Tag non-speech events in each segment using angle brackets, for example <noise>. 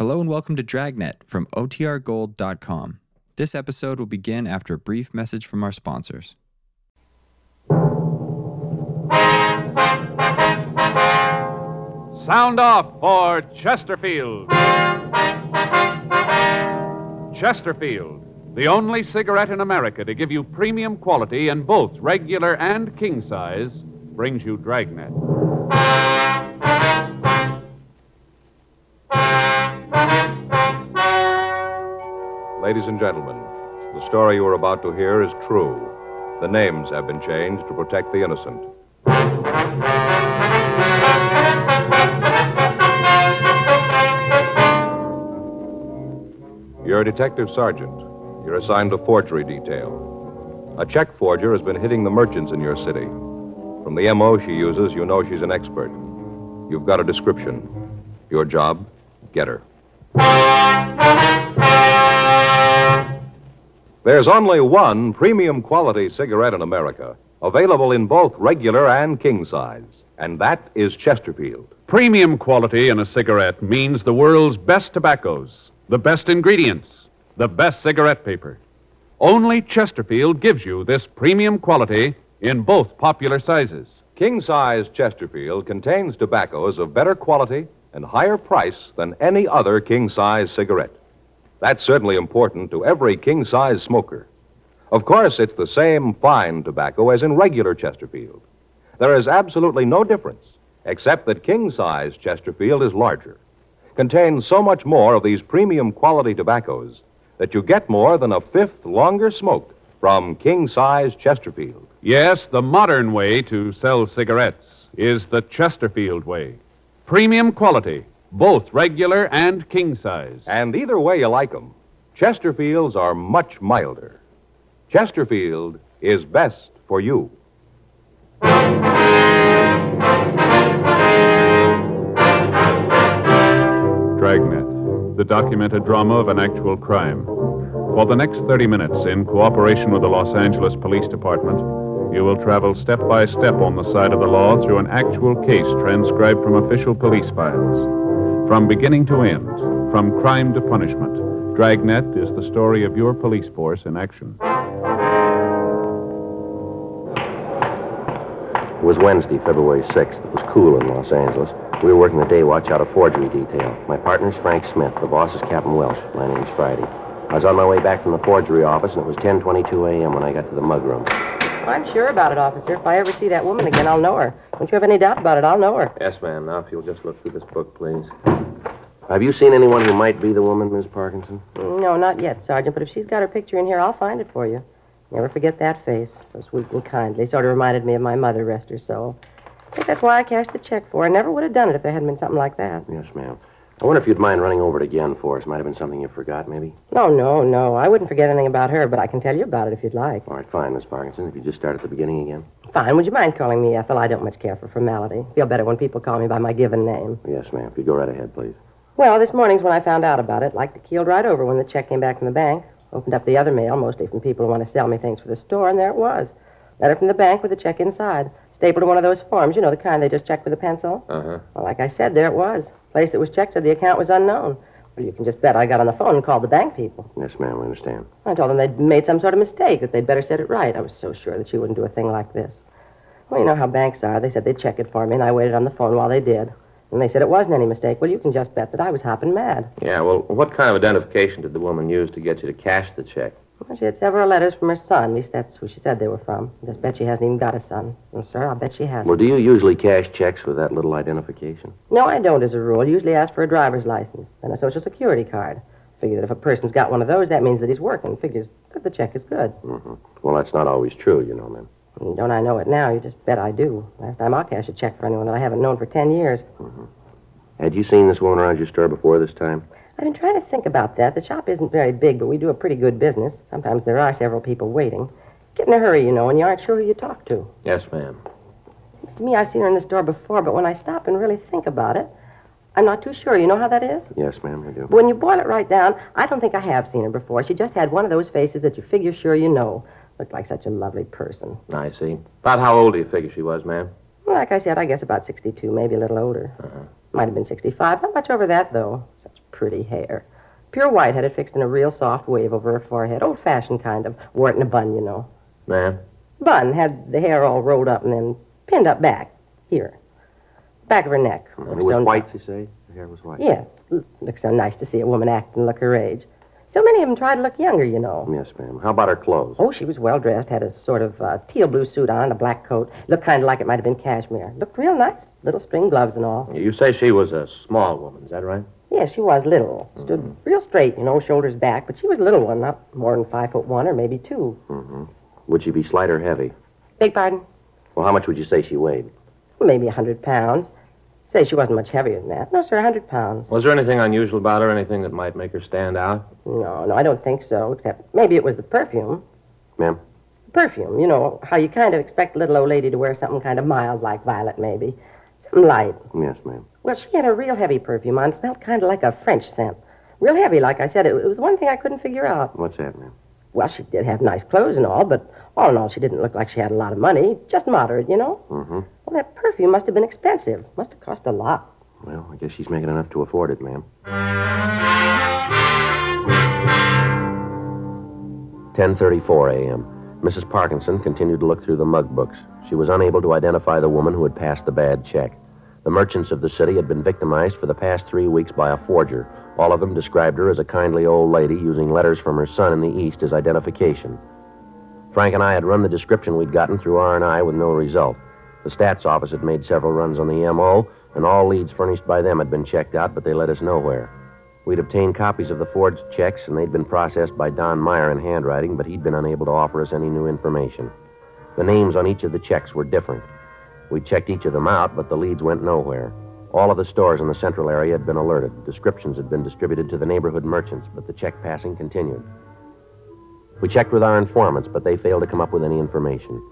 Hello and welcome to Dragnet from OTRGold.com. This episode will begin after a brief message from our sponsors. Sound off for Chesterfield. Chesterfield, the only cigarette in America to give you premium quality in both regular and king size, brings you Dragnet. Ladies and gentlemen, the story you are about to hear is true. The names have been changed to protect the innocent. You're a detective sergeant. You're assigned to forgery detail. A check forger has been hitting the merchants in your city. From the MO she uses, you know she's an expert. You've got a description. Your job, get her. There's only one premium quality cigarette in America, available in both regular and king size, and that is Chesterfield. Premium quality in a cigarette means the world's best tobaccos, the best ingredients, the best cigarette paper. Only Chesterfield gives you this premium quality in both popular sizes. King size Chesterfield contains tobaccos of better quality and higher price than any other king size cigarette. That's certainly important to every king size smoker. Of course, it's the same fine tobacco as in regular Chesterfield. There is absolutely no difference, except that king size Chesterfield is larger, contains so much more of these premium quality tobaccos that you get more than a fifth longer smoke from king size Chesterfield. Yes, the modern way to sell cigarettes is the Chesterfield way. Premium quality, both regular and king size. And either way you like 'em, Chesterfields are much milder. Chesterfield is best for you. Dragnet, the documented drama of an actual crime. For the next 30 minutes, in cooperation with the Los Angeles Police Department, you will travel step by step on the side of the law through an actual case transcribed from official police files. From beginning to end, from crime to punishment, Dragnet is the story of your police force in action. It was Wednesday, February 6th. It was cool in Los Angeles. We were working the day watch out of forgery detail. My partner's Frank Smith. The boss is Captain Welsh. My name's Friday. I was on my way back from the forgery office, and it was 10.22 a.m. when I got to the mugroom. I'm sure about it, officer. If I ever see that woman again, I'll know her. Don't you have any doubt about it? I'll know her. Yes, ma'am. Now, if you'll just look through this book, please. Have you seen anyone who might be the woman, Miss Parkinson? No, not yet, Sergeant, but if she's got her picture in here, I'll find it for you. Never forget that face. So sweet and kindly. Sort of reminded me of my mother, rest her soul. I think that's why I cashed the check for her. I never would have done it if there hadn't been something like that. Yes, ma'am. I wonder if you'd mind running over it again for us. Might have been something you forgot, maybe. No, no, no. I wouldn't forget anything about her, but I can tell you about it if you'd like. All right, fine, Miss Parkinson. If you just start at the beginning again. Fine. Would you mind calling me Ethel? I don't much care for formality. Feel better when people call me by my given name. Yes, ma'am. If you go right ahead, please. Well, this morning's when I found out about it. Like to keeled right over when the check came back from the bank. Opened up the other mail, mostly from people who want to sell me things for the store, and there it was. Letter from the bank with the check inside. Stapled to one of those forms, you know, the kind they just check with a pencil. Uh-huh. Well, like I said, there it was. Place that was checked said the account was unknown. Well, you can just bet I got on the phone and called the bank people. Yes, ma'am. I understand. I told them they'd made some sort of mistake, that they'd better set it right. I was so sure that she wouldn't do a thing like this. Well, you know how banks are. They said they'd check it for me, and I waited on the phone while they did. And they said it wasn't any mistake. Well, you can just bet that I was hopping mad. Yeah, well, what kind of identification did the woman use to get you to cash the check? Well, she had several letters from her son. At least that's who she said they were from. I just bet she hasn't even got a son. Well, sir, I'll bet she hasn't. Well, do you usually cash checks with that little identification? No, I don't, as a rule. Usually ask for a driver's license and a social security card. Figure that if a person's got one of those, that means that he's working. Figures that the check is good. Mm-hmm. Well, that's not always true, you know, ma'am. And don't I know it now? You just bet I do. Last time I'll cash a check for anyone that I haven't known for ten years. Had you seen this woman around your store before this time? I've been trying to think about that. The shop isn't very big, but we do a pretty good business. Sometimes there are several people waiting. Get in a hurry, you know, and you aren't sure who you talk to. Yes, ma'am. Seems to me I've seen her in the store before, but when I stop and really think about it, I'm not too sure. You know how that is? Yes, ma'am, I do. But when you boil it right down, I don't think I have seen her before. She just had one of those faces that you figure sure you know. Looked like such a lovely person. I see. About how old do you figure she was, ma'am? Like I said, I guess about 62, maybe a little older. Uh-huh. Might have been 65. Not much over that, though. Such pretty hair. Pure white had it fixed in a real soft wave over her forehead. Old fashioned kind of. Wore it in a bun, you know. Ma'am? Bun had the hair all rolled up and then pinned up back. Here. Back of her neck. It was so- white, you say? The hair was white. Yes. Looks so nice to see a woman act and look her age. So many of them try to look younger, you know. Yes, ma'am. How about her clothes? Oh, she was well dressed, had a sort of uh, teal blue suit on, a black coat. Looked kind of like it might have been cashmere. Looked real nice. Little string gloves and all. You say she was a small woman, is that right? Yeah, she was little. Stood real straight, you know, shoulders back, but she was a little one, not more than five foot one or maybe two. Mm-hmm. Would she be slight or heavy? Beg pardon? Well, how much would you say she weighed? Maybe a hundred pounds. Say she wasn't much heavier than that. No, sir, a hundred pounds. Was there anything unusual about her, anything that might make her stand out? No, no, I don't think so, except maybe it was the perfume. Ma'am? Perfume, you know, how you kind of expect a little old lady to wear something kind of mild like violet, maybe. Something light. Yes, ma'am. Well, she had a real heavy perfume on, smelled kind of like a French scent. Real heavy, like I said. It, it was one thing I couldn't figure out. What's that, ma'am? Well, she did have nice clothes and all, but all in all, she didn't look like she had a lot of money. Just moderate, you know? Mm-hmm. Well, that perfume must have been expensive. Must have cost a lot. Well, I guess she's making enough to afford it, ma'am. 10:34 a.m. Mrs. Parkinson continued to look through the mug books. She was unable to identify the woman who had passed the bad check. The merchants of the city had been victimized for the past three weeks by a forger. All of them described her as a kindly old lady using letters from her son in the East as identification. Frank and I had run the description we'd gotten through R&I with no result. The stats office had made several runs on the MO, and all leads furnished by them had been checked out, but they led us nowhere. We'd obtained copies of the forged checks, and they'd been processed by Don Meyer in handwriting, but he'd been unable to offer us any new information. The names on each of the checks were different. We checked each of them out, but the leads went nowhere. All of the stores in the central area had been alerted. Descriptions had been distributed to the neighborhood merchants, but the check passing continued. We checked with our informants, but they failed to come up with any information.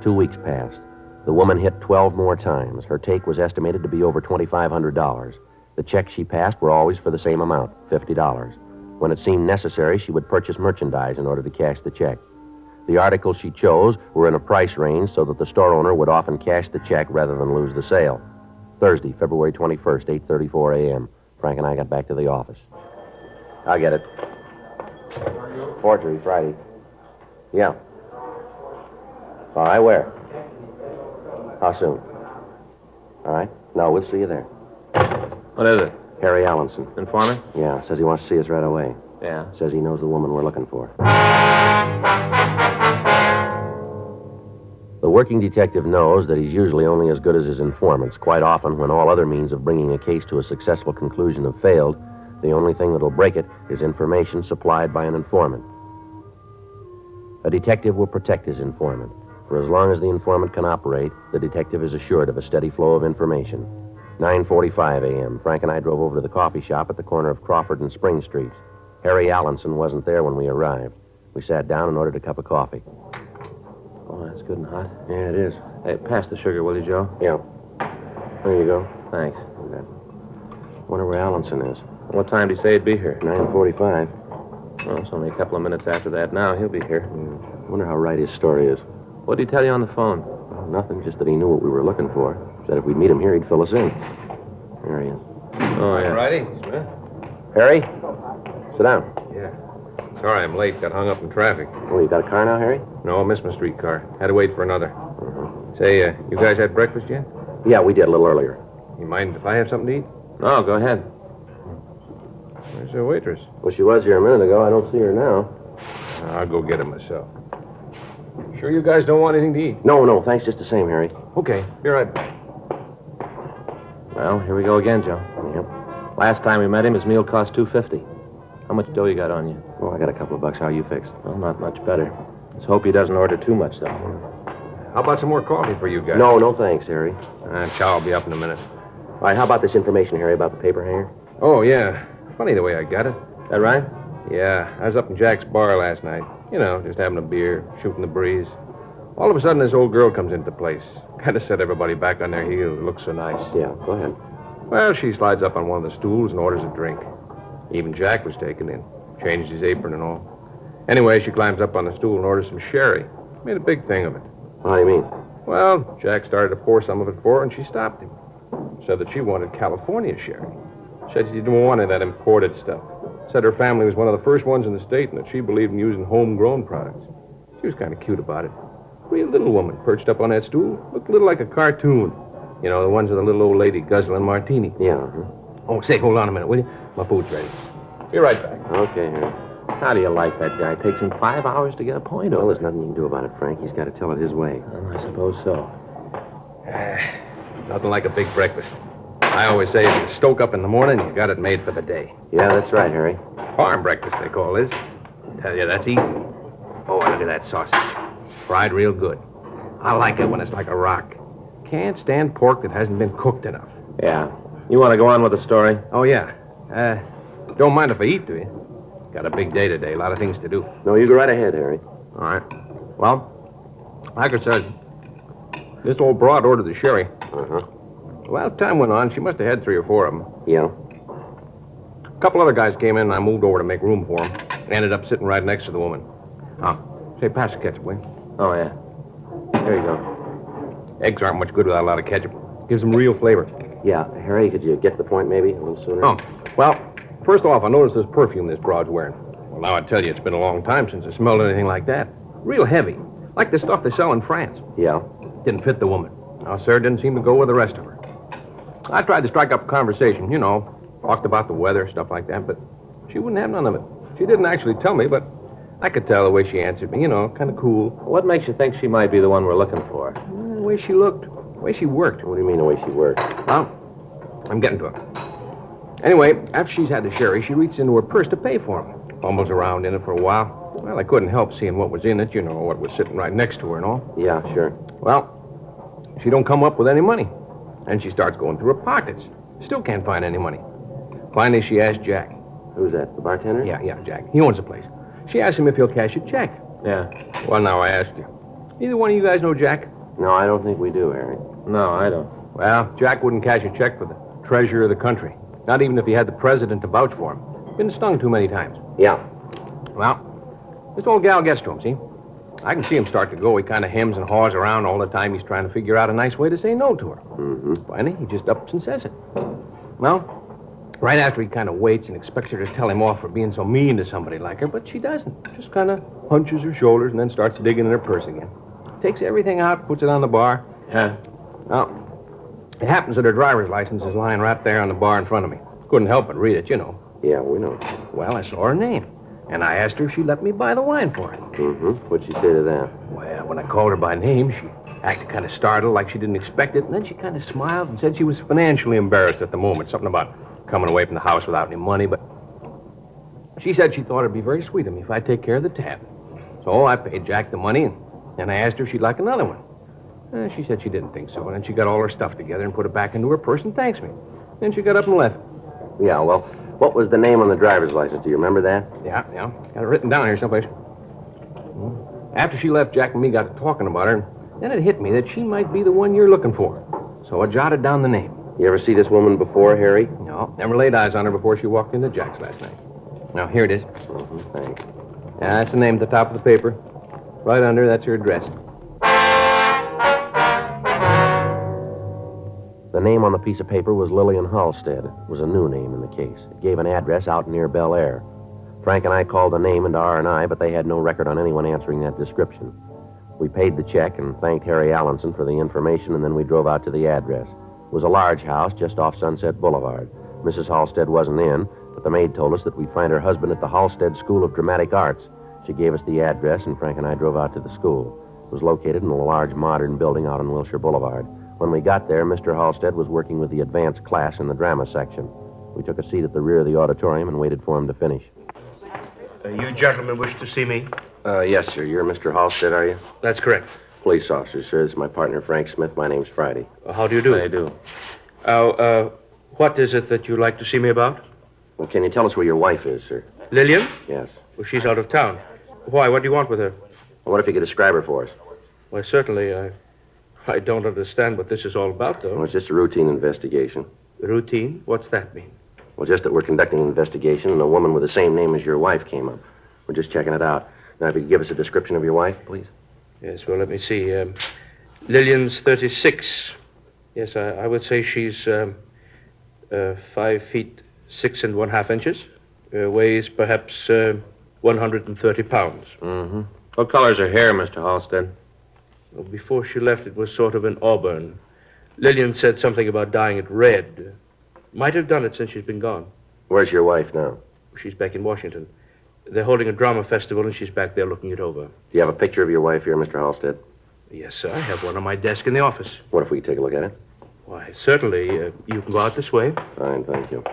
Two weeks passed. The woman hit 12 more times. Her take was estimated to be over $2,500. The checks she passed were always for the same amount, $50. When it seemed necessary, she would purchase merchandise in order to cash the check. The articles she chose were in a price range so that the store owner would often cash the check rather than lose the sale. Thursday, February 21st, 8:34 a.m. Frank and I got back to the office. I'll get it. Forgery Friday. Yeah. All right, where? How soon? All right. No, we'll see you there. What is it? Harry Allenson. Informant? Yeah, says he wants to see us right away. Yeah. Says he knows the woman we're looking for. Working detective knows that he's usually only as good as his informants. Quite often, when all other means of bringing a case to a successful conclusion have failed, the only thing that'll break it is information supplied by an informant. A detective will protect his informant. For as long as the informant can operate, the detective is assured of a steady flow of information. 9:45 a.m. Frank and I drove over to the coffee shop at the corner of Crawford and Spring Streets. Harry Allenson wasn't there when we arrived. We sat down and ordered a cup of coffee. Oh, that's good and hot. Yeah, it is. Hey, pass the sugar, will you, Joe? Yeah. There you go. Thanks. Okay. Wonder where Allenson is. What time did he say he'd be here? 9:45. Well, it's only a couple of minutes after that now. He'll be here. Hmm. Wonder how right his story is. What did he tell you on the phone? Well, nothing, just that he knew what we were looking for. Said if we'd meet him here, he'd fill us in. There he is. Oh, yeah. All Righty, Smith. Harry, sit down. Yeah. Sorry I'm late. Got hung up in traffic. Oh, you got a car now, Harry? No, I missed my streetcar. Had to wait for another. Say, uh, you guys had breakfast yet? Yeah, we did a little earlier. You mind if I have something to eat? No, go ahead. Where's the waitress? Well, she was here a minute ago. I don't see her now. I'll go get her myself. Sure you guys don't want anything to eat? No, no, thanks just the same, Harry. Okay, be right back. Well, here we go again, Joe. Yep. Last time we met him, his meal cost two fifty. How much dough you got on you? Oh, I got a couple of bucks. How are you fixed? Well, not much better. Let's hope he doesn't order too much, though. How about some more coffee for you guys? No, no, thanks, Harry. Uh, chow will be up in a minute. All right, how about this information, Harry, about the paper hanger? Oh, yeah. Funny the way I got it. That right? Yeah, I was up in Jack's bar last night. You know, just having a beer, shooting the breeze. All of a sudden, this old girl comes into the place. Kind of set everybody back on their heels. Looks so nice. Yeah, go ahead. Well, she slides up on one of the stools and orders a drink. Even Jack was taken in. Changed his apron and all. Anyway, she climbs up on the stool and orders some sherry. Made a big thing of it. How do you mean? Well, Jack started to pour some of it for her, and she stopped him. Said that she wanted California sherry. Said she didn't want any of that imported stuff. Said her family was one of the first ones in the state and that she believed in using homegrown products. She was kind of cute about it. Real little woman perched up on that stool. Looked a little like a cartoon. You know, the ones with the little old lady guzzling martini. Yeah, uh-huh. Oh, say, hold on a minute, will you? My food's ready. Be right back. Okay, Harry. How do you like that guy? It Takes him five hours to get a point Well, there's nothing you can do about it, Frank. He's got to tell it his way. Well, I suppose so. <sighs> Nothing like a big breakfast. I always say if you stoke up in the morning, you got it made for the day. Yeah, that's right, Harry. Farm breakfast, they call this. Tell you, that's easy. Oh, and look at that sausage. Fried real good. I like it when it's like a rock. Can't stand pork that hasn't been cooked enough. Yeah. You want to go on with the story? Oh, yeah. Uh, don't mind if I eat, do you? Got a big day today, a lot of things to do. No, you go right ahead, Harry. All right. Well, like I said, this old broad ordered the sherry. Uh-huh. Well, time went on. She must have had three or four of them. Yeah. A couple other guys came in, and I moved over to make room for them. Ended up sitting right next to the woman. Oh, say, pass the ketchup, will you? Oh, yeah. Here you go. Eggs aren't much good without a lot of ketchup. Gives them real flavor. Yeah, Harry, could you get to the point maybe a little sooner? Oh, well, first off, I noticed this perfume this broad's wearing. Well, now I tell you, it's been a long time since I smelled anything like that. Real heavy, like the stuff they sell in France. Yeah. Didn't fit the woman. Now, sir, didn't seem to go with the rest of her. I tried to strike up a conversation, you know, talked about the weather, stuff like that, but she wouldn't have none of it. She didn't actually tell me, but I could tell the way she answered me, you know, kind of cool. What makes you think she might be the one we're looking for? The way she looked, way she worked. What do you mean the way she worked? Well, I'm getting to it. Anyway, after she's had the sherry, she reached into her purse to pay for him. Fumbles around in it for a while. Well, I couldn't help seeing what was in it, you know, what was sitting right next to her and all. Yeah, sure. Well, she don't come up with any money. And she starts going through her pockets. Still can't find any money. Finally, she asks Jack. Who's that? The bartender? Yeah, yeah, Jack. He owns the place. She asks him if he'll cash a check. Yeah. Well, now I asked you. Either one of you guys know Jack? No, I don't think we do, Harry. No, I don't. Well, Jack wouldn't cash a check for the treasurer of the country. Not even if he had the president to vouch for him. Been stung too many times. Yeah. Well, this old gal gets to him, see? I can see him start to go. He kind of hems and haws around all the time. He's trying to figure out a nice way to say no to her. Mm-hmm. Finally, he just ups and says it. Well, right after he kind of waits and expects her to tell him off for being so mean to somebody like her, but she doesn't. Just kind of hunches her shoulders and then starts digging in her purse again. Takes everything out, puts it on the bar. Yeah. Well, it happens that her driver's license is lying right there on the bar in front of me. Couldn't help but read it, you know. Yeah, we know. Well, I saw her name. And I asked her if she'd let me buy the wine for her. Mm-hmm. What'd she say to that? Well, when I called her by name, she acted kind of startled, like she didn't expect it, and then she kind of smiled and said she was financially embarrassed at the moment. Something about coming away from the house without any money, but she said she thought it'd be very sweet of me if I'd take care of the tab. So I paid Jack the money, and then I asked her if she'd like another one. Uh, she said she didn't think so, and then she got all her stuff together and put it back into her purse and thanks me. Then she got up and left. Yeah, well, what was the name on the driver's license? Do you remember that? Yeah, yeah. Got it written down here someplace. Hmm. After she left, Jack and me got to talking about her, and then it hit me that she might be the one you're looking for. So I jotted down the name. You ever see this woman before, Harry? No, never laid eyes on her before she walked into Jack's last night. Now, here it is. Mm-hmm. Thanks. Yeah, that's the name at the top of the paper. Right under, that's her address. The name on the piece of paper was Lillian Halstead. It was a new name in the case. It gave an address out near Bel Air. Frank and I called the name into R&I, but they had no record on anyone answering that description. We paid the check and thanked Harry Allenson for the information, and then we drove out to the address. It was a large house just off Sunset Boulevard. Mrs. Halstead wasn't in, but the maid told us that we'd find her husband at the Halstead School of Dramatic Arts. She gave us the address, and Frank and I drove out to the school. It was located in a large modern building out on Wilshire Boulevard. When we got there, Mr. Halstead was working with the advanced class in the drama section. We took a seat at the rear of the auditorium and waited for him to finish. Uh, you gentlemen wish to see me? Uh, yes, sir. You're Mr. Halstead, are you? That's correct. Police officer, sir. This is my partner, Frank Smith. My name's Friday. Uh, how do you do? I do. Uh, uh, what is it that you'd like to see me about? Well, can you tell us where your wife is, sir? Lillian? Yes. Well, she's out of town. Why? What do you want with her? Well, what if you could describe her for us? Well, certainly, I, I don't understand what this is all about, Well, though. it's just a routine investigation. Routine? What's that mean? Well, just that we're conducting an investigation and a woman with the same name as your wife came up. We're just checking it out. Now, if you could give us a description of your wife, please. Yes, well, let me see. Um, Lillian's 36. Yes, I, I would say she's um, uh, five feet six and one half inches. Uh, weighs perhaps uh, 130 pounds. Mm-hmm. What color's her hair, Mr. Halstead? Well, before she left, it was sort of an auburn. Lillian said something about dyeing it red. Might have done it since she's been gone. Where's your wife now? She's back in Washington. They're holding a drama festival, and she's back there looking it over. Do you have a picture of your wife here, Mr. Halstead? Yes, sir. I have one on my desk in the office. What if we take a look at it? Why, certainly. Uh, you can go out this way. Fine, thank you.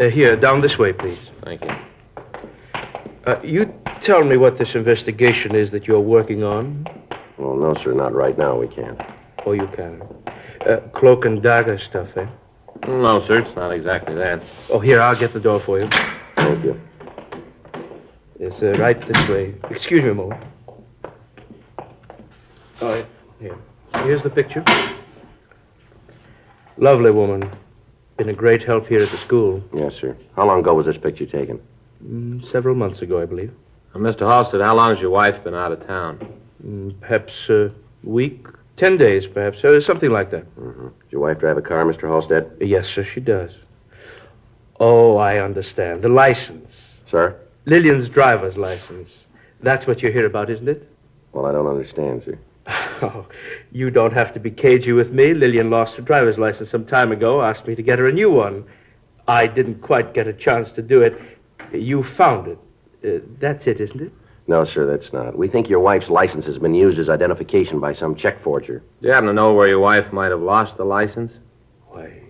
Uh, here, down this way, please. Thank you. Uh, you tell me what this investigation is that you're working on. Well, no, sir, not right now. We can't. Oh, you can. Uh, cloak and dagger stuff, eh? No, sir, it's not exactly that. Oh, here, I'll get the door for you. Thank you. Yes, uh, right this way. Excuse me a moment. Oh, here. Here's the picture. Lovely woman. Been a great help here at the school. Yes, sir. How long ago was this picture taken? Mm, several months ago, I believe. Now, Mr. Halstead, how long has your wife been out of town? Mm, perhaps a week, ten days, perhaps, uh, something like that. Mm-hmm. Did your wife drive a car, Mr. Halstead? Yes, sir, she does. Oh, I understand. The license. Sir? Lillian's driver's license. That's what you're here about, isn't it? Well, I don't understand, sir. <laughs> Oh, you don't have to be cagey with me. Lillian lost her driver's license some time ago, asked me to get her a new one. I didn't quite get a chance to do it. You found it. Uh, that's it, isn't it? No, sir, that's not. We think your wife's license has been used as identification by some check forger. Do you happen to know where your wife might have lost the license? Why,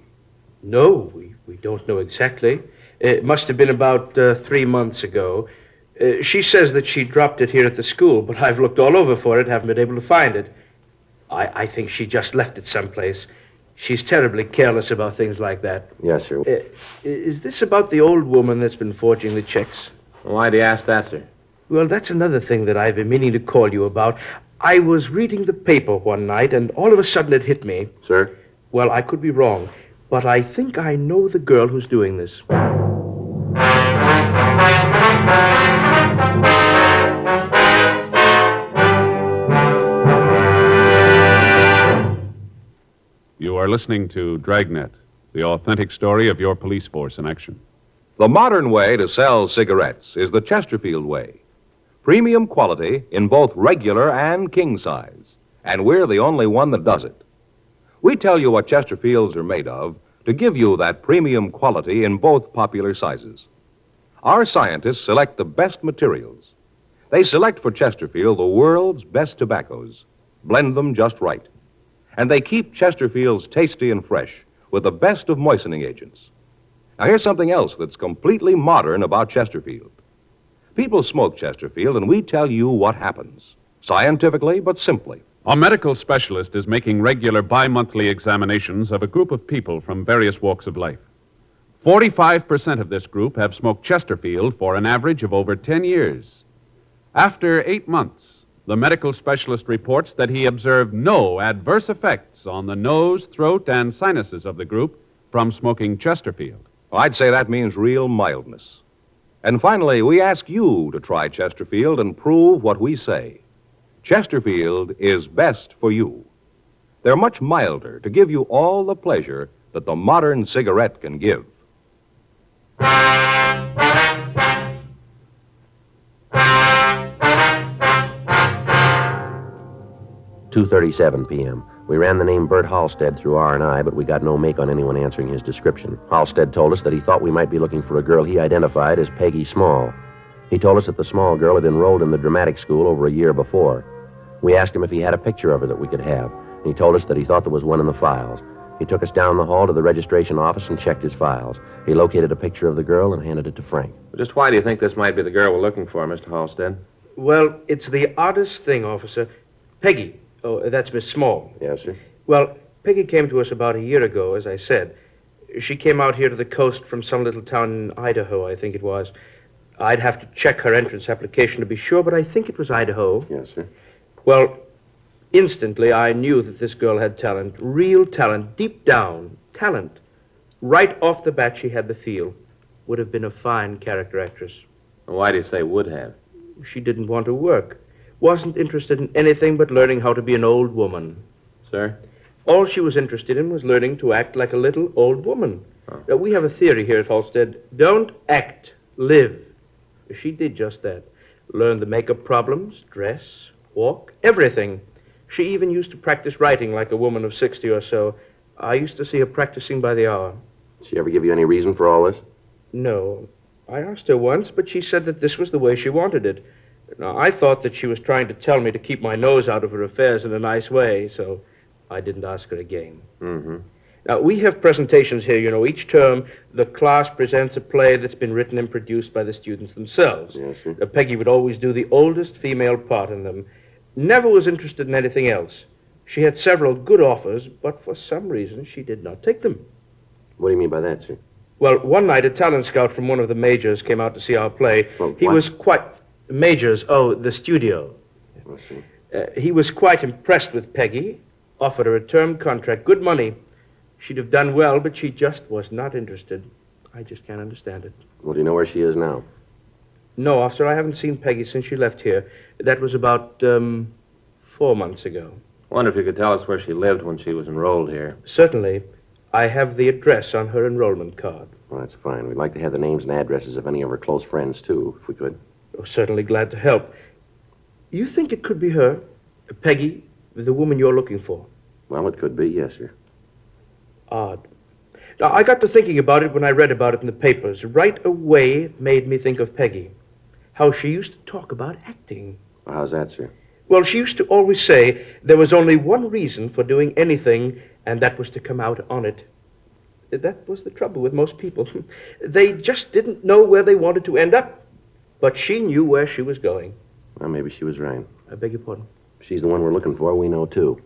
no, we, we don't know exactly. It must have been about uh, three months ago. Uh, she says that she dropped it here at the school, but I've looked all over for it, haven't been able to find it. I, I think she just left it someplace. She's terribly careless about things like that. Yes, sir. Uh, is this about the old woman that's been forging the checks? Why do you ask that, sir? Well, that's another thing that I've been meaning to call you about. I was reading the paper one night, and all of a sudden it hit me. Sir? Well, I could be wrong, but I think I know the girl who's doing this. Are listening to Dragnet, the authentic story of your police force in action. The modern way to sell cigarettes is the Chesterfield way. Premium quality in both regular and king size. And we're the only one that does it. We tell you what Chesterfields are made of to give you that premium quality in both popular sizes. Our scientists select the best materials. They select for Chesterfield the world's best tobaccos, blend them just right. And they keep Chesterfields tasty and fresh with the best of moistening agents. Now, here's something else that's completely modern about Chesterfield. People smoke Chesterfield, and we tell you what happens, scientifically but simply. A medical specialist is making regular bi monthly examinations of a group of people from various walks of life. 45% of this group have smoked Chesterfield for an average of over 10 years. After eight months, the medical specialist reports that he observed no adverse effects on the nose, throat, and sinuses of the group from smoking Chesterfield. I'd say that means real mildness. And finally, we ask you to try Chesterfield and prove what we say. Chesterfield is best for you. They're much milder to give you all the pleasure that the modern cigarette can give. 2.37 p.m. We ran the name Bert Halstead through R&I, but we got no make on anyone answering his description. Halstead told us that he thought we might be looking for a girl he identified as Peggy Small. He told us that the small girl had enrolled in the dramatic school over a year before. We asked him if he had a picture of her that we could have, and he told us that he thought there was one in the files. He took us down the hall to the registration office and checked his files. He located a picture of the girl and handed it to Frank. Just why do you think this might be the girl we're looking for, Mr. Halstead? Well, it's the oddest thing, officer. Peggy. Oh, that's Miss Small. Yes, sir. Well, Peggy came to us about a year ago, as I said. She came out here to the coast from some little town in Idaho, I think it was. I'd have to check her entrance application to be sure, but I think it was Idaho. Yes, sir. Well, instantly I knew that this girl had talent, real talent, deep down, talent. Right off the bat, she had the feel. Would have been a fine character actress. Why do you say would have? She didn't want to work. Wasn't interested in anything but learning how to be an old woman. Sir? All she was interested in was learning to act like a little old woman. Now, we have a theory here at Halstead don't act, live. She did just that. Learned the makeup problems, dress, walk, everything. She even used to practice writing like a woman of 60 or so. I used to see her practicing by the hour. Did she ever give you any reason for all this? No. I asked her once, but she said that this was the way she wanted it. Now, I thought that she was trying to tell me to keep my nose out of her affairs in a nice way, so I didn't ask her again. Mm-hmm. Now, we have presentations here, you know. Each term, the class presents a play that's been written and produced by the students themselves. Yes, sir. Uh, Peggy would always do the oldest female part in them. Never was interested in anything else. She had several good offers, but for some reason she did not take them. What do you mean by that, sir? Well, one night a talent scout from one of the majors came out to see our play. Well, he what? was quite. Majors, oh, the studio. Let's see. Uh, he was quite impressed with Peggy, offered her a term contract, good money. She'd have done well, but she just was not interested. I just can't understand it. Well, do you know where she is now? No, officer, I haven't seen Peggy since she left here. That was about um, four months ago. I Wonder if you could tell us where she lived when she was enrolled here. Certainly, I have the address on her enrollment card. Well, that's fine. We'd like to have the names and addresses of any of her close friends, too, if we could. Certainly glad to help. You think it could be her, Peggy, the woman you're looking for? Well, it could be, yes, sir. Odd. Now, I got to thinking about it when I read about it in the papers. Right away, it made me think of Peggy. How she used to talk about acting. Well, how's that, sir? Well, she used to always say there was only one reason for doing anything, and that was to come out on it. That was the trouble with most people. <laughs> they just didn't know where they wanted to end up. But she knew where she was going. Well, maybe she was right. I beg your pardon. She's the one we're looking for. We know, too.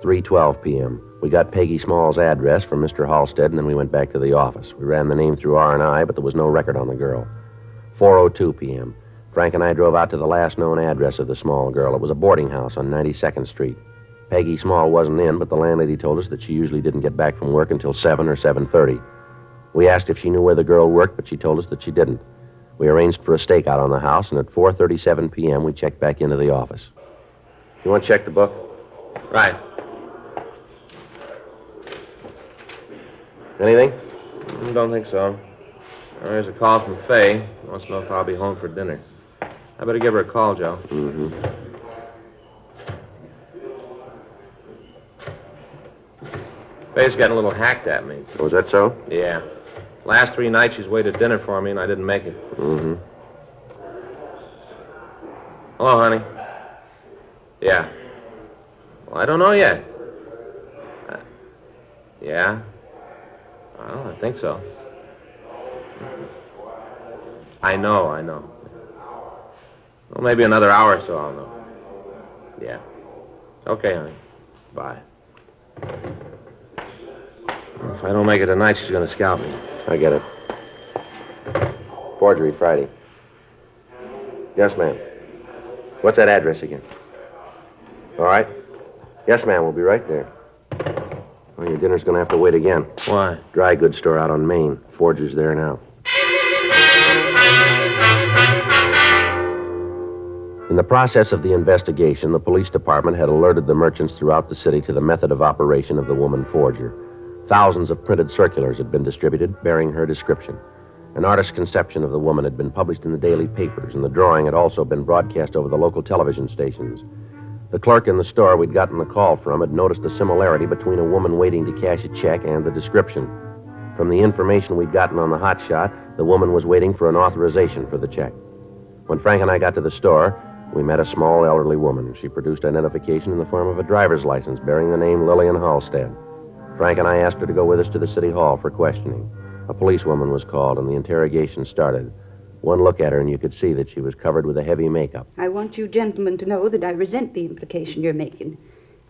Three twelve p.m. We got Peggy Small's address from Mr. Halstead, and then we went back to the office. We ran the name through R and I, but there was no record on the girl. Four o two p.m. Frank and I drove out to the last known address of the small girl. It was a boarding house on 92nd Street. Peggy Small wasn't in, but the landlady told us that she usually didn't get back from work until 7 or 7.30. We asked if she knew where the girl worked, but she told us that she didn't. We arranged for a stakeout on the house, and at 4.37 p.m., we checked back into the office. You want to check the book? Right. Anything? Mm, Don't think so. Uh, There's a call from Faye. Wants to know if I'll be home for dinner. I better give her a call, Joe. Mm-hmm. Faye's getting a little hacked at me. Was that so? Yeah. Last three nights she's waited dinner for me and I didn't make it. Mm-hmm. Hello, honey. Yeah. Well, I don't know yet. Uh, yeah. Well, I think so. I know, I know. Well, maybe another hour or so I'll know. Yeah. Okay, honey. Bye. If I don't make it tonight, she's going to scalp me. I get it. Forgery Friday. Yes, ma'am. What's that address again? All right. Yes, ma'am. We'll be right there. Well, your dinner's going to have to wait again. Why? Dry goods store out on Main. Forger's there now. In the process of the investigation, the police department had alerted the merchants throughout the city to the method of operation of the woman forger. Thousands of printed circulars had been distributed bearing her description. An artist's conception of the woman had been published in the daily papers, and the drawing had also been broadcast over the local television stations. The clerk in the store we'd gotten the call from had noticed a similarity between a woman waiting to cash a check and the description. From the information we'd gotten on the hot shot, the woman was waiting for an authorization for the check. When Frank and I got to the store, we met a small elderly woman. She produced identification in the form of a driver's license bearing the name Lillian Halstead. Frank and I asked her to go with us to the city hall for questioning. A policewoman was called, and the interrogation started. One look at her, and you could see that she was covered with a heavy makeup. I want you gentlemen to know that I resent the implication you're making.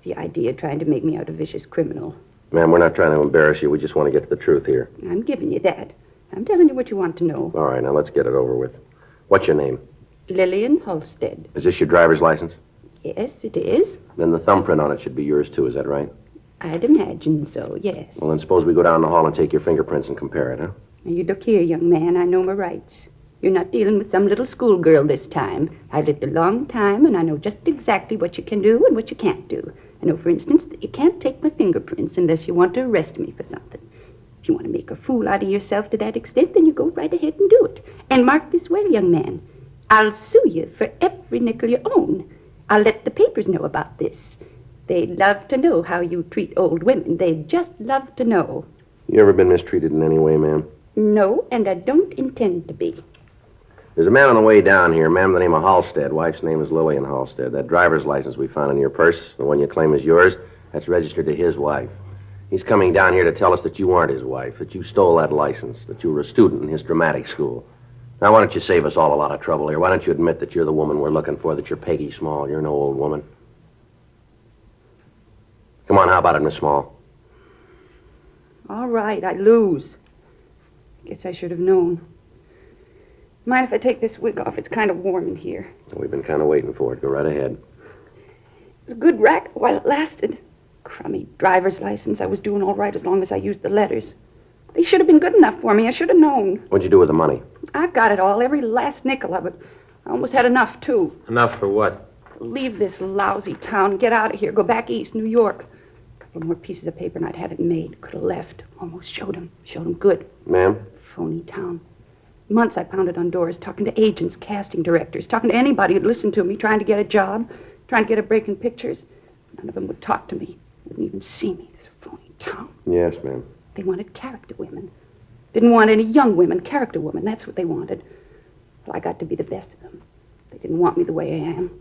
The idea of trying to make me out a vicious criminal. Ma'am, we're not trying to embarrass you. We just want to get to the truth here. I'm giving you that. I'm telling you what you want to know. All right, now let's get it over with. What's your name? Lillian Halstead. Is this your driver's license? Yes, it is. Then the thumbprint on it should be yours, too. Is that right? I'd imagine so, yes. Well, then suppose we go down the hall and take your fingerprints and compare it, huh? Now, you look here, young man. I know my rights. You're not dealing with some little schoolgirl this time. I've lived a long time, and I know just exactly what you can do and what you can't do. I know, for instance, that you can't take my fingerprints unless you want to arrest me for something. If you want to make a fool out of yourself to that extent, then you go right ahead and do it. And mark this well, young man. I'll sue you for every nickel you own. I'll let the papers know about this. They love to know how you treat old women. They just love to know. You ever been mistreated in any way, ma'am? No, and I don't intend to be. There's a man on the way down here, ma'am, the name of Halstead. Wife's name is Lillian Halstead. That driver's license we found in your purse, the one you claim is yours, that's registered to his wife. He's coming down here to tell us that you aren't his wife, that you stole that license, that you were a student in his dramatic school. Now, why don't you save us all a lot of trouble here? Why don't you admit that you're the woman we're looking for, that you're Peggy Small? You're no old woman. Come on, how about it, Miss Small? All right, I lose. Guess I should have known. Mind if I take this wig off? It's kind of warm in here. We've been kind of waiting for it. Go right ahead. It was a good racket while it lasted. Crummy driver's license. I was doing all right as long as I used the letters. They should have been good enough for me. I should have known. What'd you do with the money? I've got it all, every last nickel of it. I almost had enough, too. Enough for what? Leave this lousy town, get out of here, go back east, New York. Couple more pieces of paper and I'd had it made. Could have left. Almost showed him. Showed him good. Ma'am? Phony town. Months I pounded on doors, talking to agents, casting directors, talking to anybody who'd listen to me, trying to get a job, trying to get a break in pictures. None of them would talk to me, wouldn't even see me. This phony town. Yes, ma'am. They wanted character women. Didn't want any young women, character women. That's what they wanted. Well, I got to be the best of them. They didn't want me the way I am.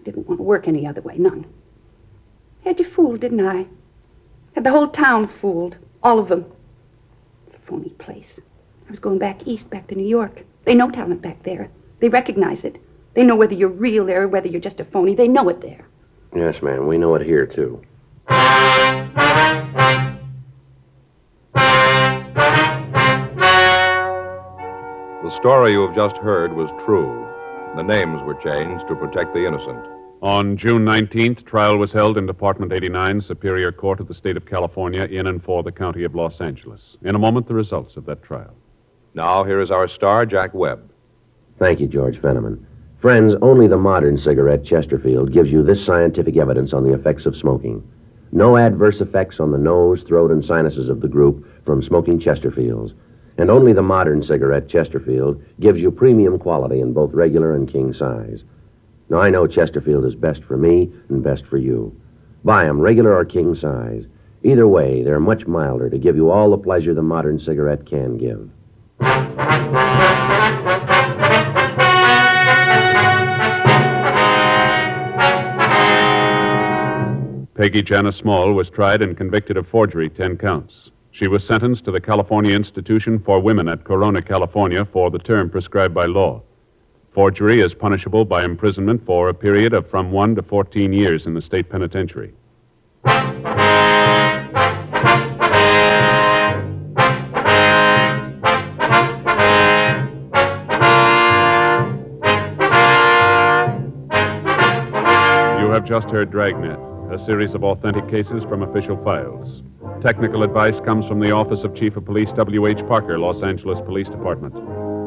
I didn't want to work any other way, none. Had you fooled, didn't I? Had the whole town fooled. All of them. Phony place. I was going back east, back to New York. They know talent back there. They recognize it. They know whether you're real there or whether you're just a phony. They know it there. Yes, ma'am. We know it here, too. The story you have just heard was true. The names were changed to protect the innocent. On June 19th, trial was held in Department 89, Superior Court of the State of California, in and for the County of Los Angeles. In a moment, the results of that trial. Now, here is our star, Jack Webb. Thank you, George Fenneman. Friends, only the modern cigarette, Chesterfield, gives you this scientific evidence on the effects of smoking. No adverse effects on the nose, throat, and sinuses of the group from smoking Chesterfields. And only the modern cigarette, Chesterfield, gives you premium quality in both regular and king size. Now, I know Chesterfield is best for me and best for you. Buy 'em regular or king size. Either way, they're much milder to give you all the pleasure the modern cigarette can give. Peggy Jana Small was tried and convicted of forgery, 10 counts. She was sentenced to the California Institution for Women at Corona, California, for the term prescribed by law. Forgery is punishable by imprisonment for a period of from 1 to 14 years in the state penitentiary. You have just heard Dragnet, a series of authentic cases from official files. Technical advice comes from the Office of Chief of Police W.H. Parker, Los Angeles Police Department.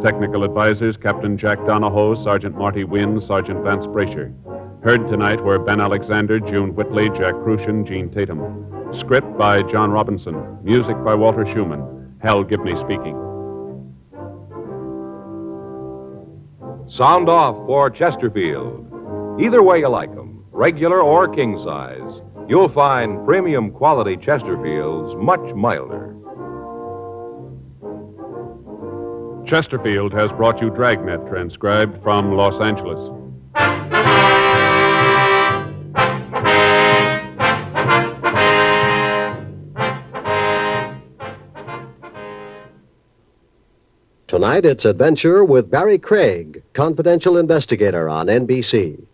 Technical advisors Captain Jack Donahoe, Sergeant Marty Wynn, Sergeant Vance Brasher. Heard tonight were Ben Alexander, June Whitley, Jack Kruschen, Gene Tatum. Script by John Robinson. Music by Walter Schumann. Hal Gibney speaking. Sound off for Chesterfield. Either way you like 'em, regular or king size, you'll find premium quality Chesterfields much milder. Chesterfield has brought you Dragnet, transcribed from Los Angeles. Tonight, it's Adventure with Barry Craig, confidential investigator on NBC.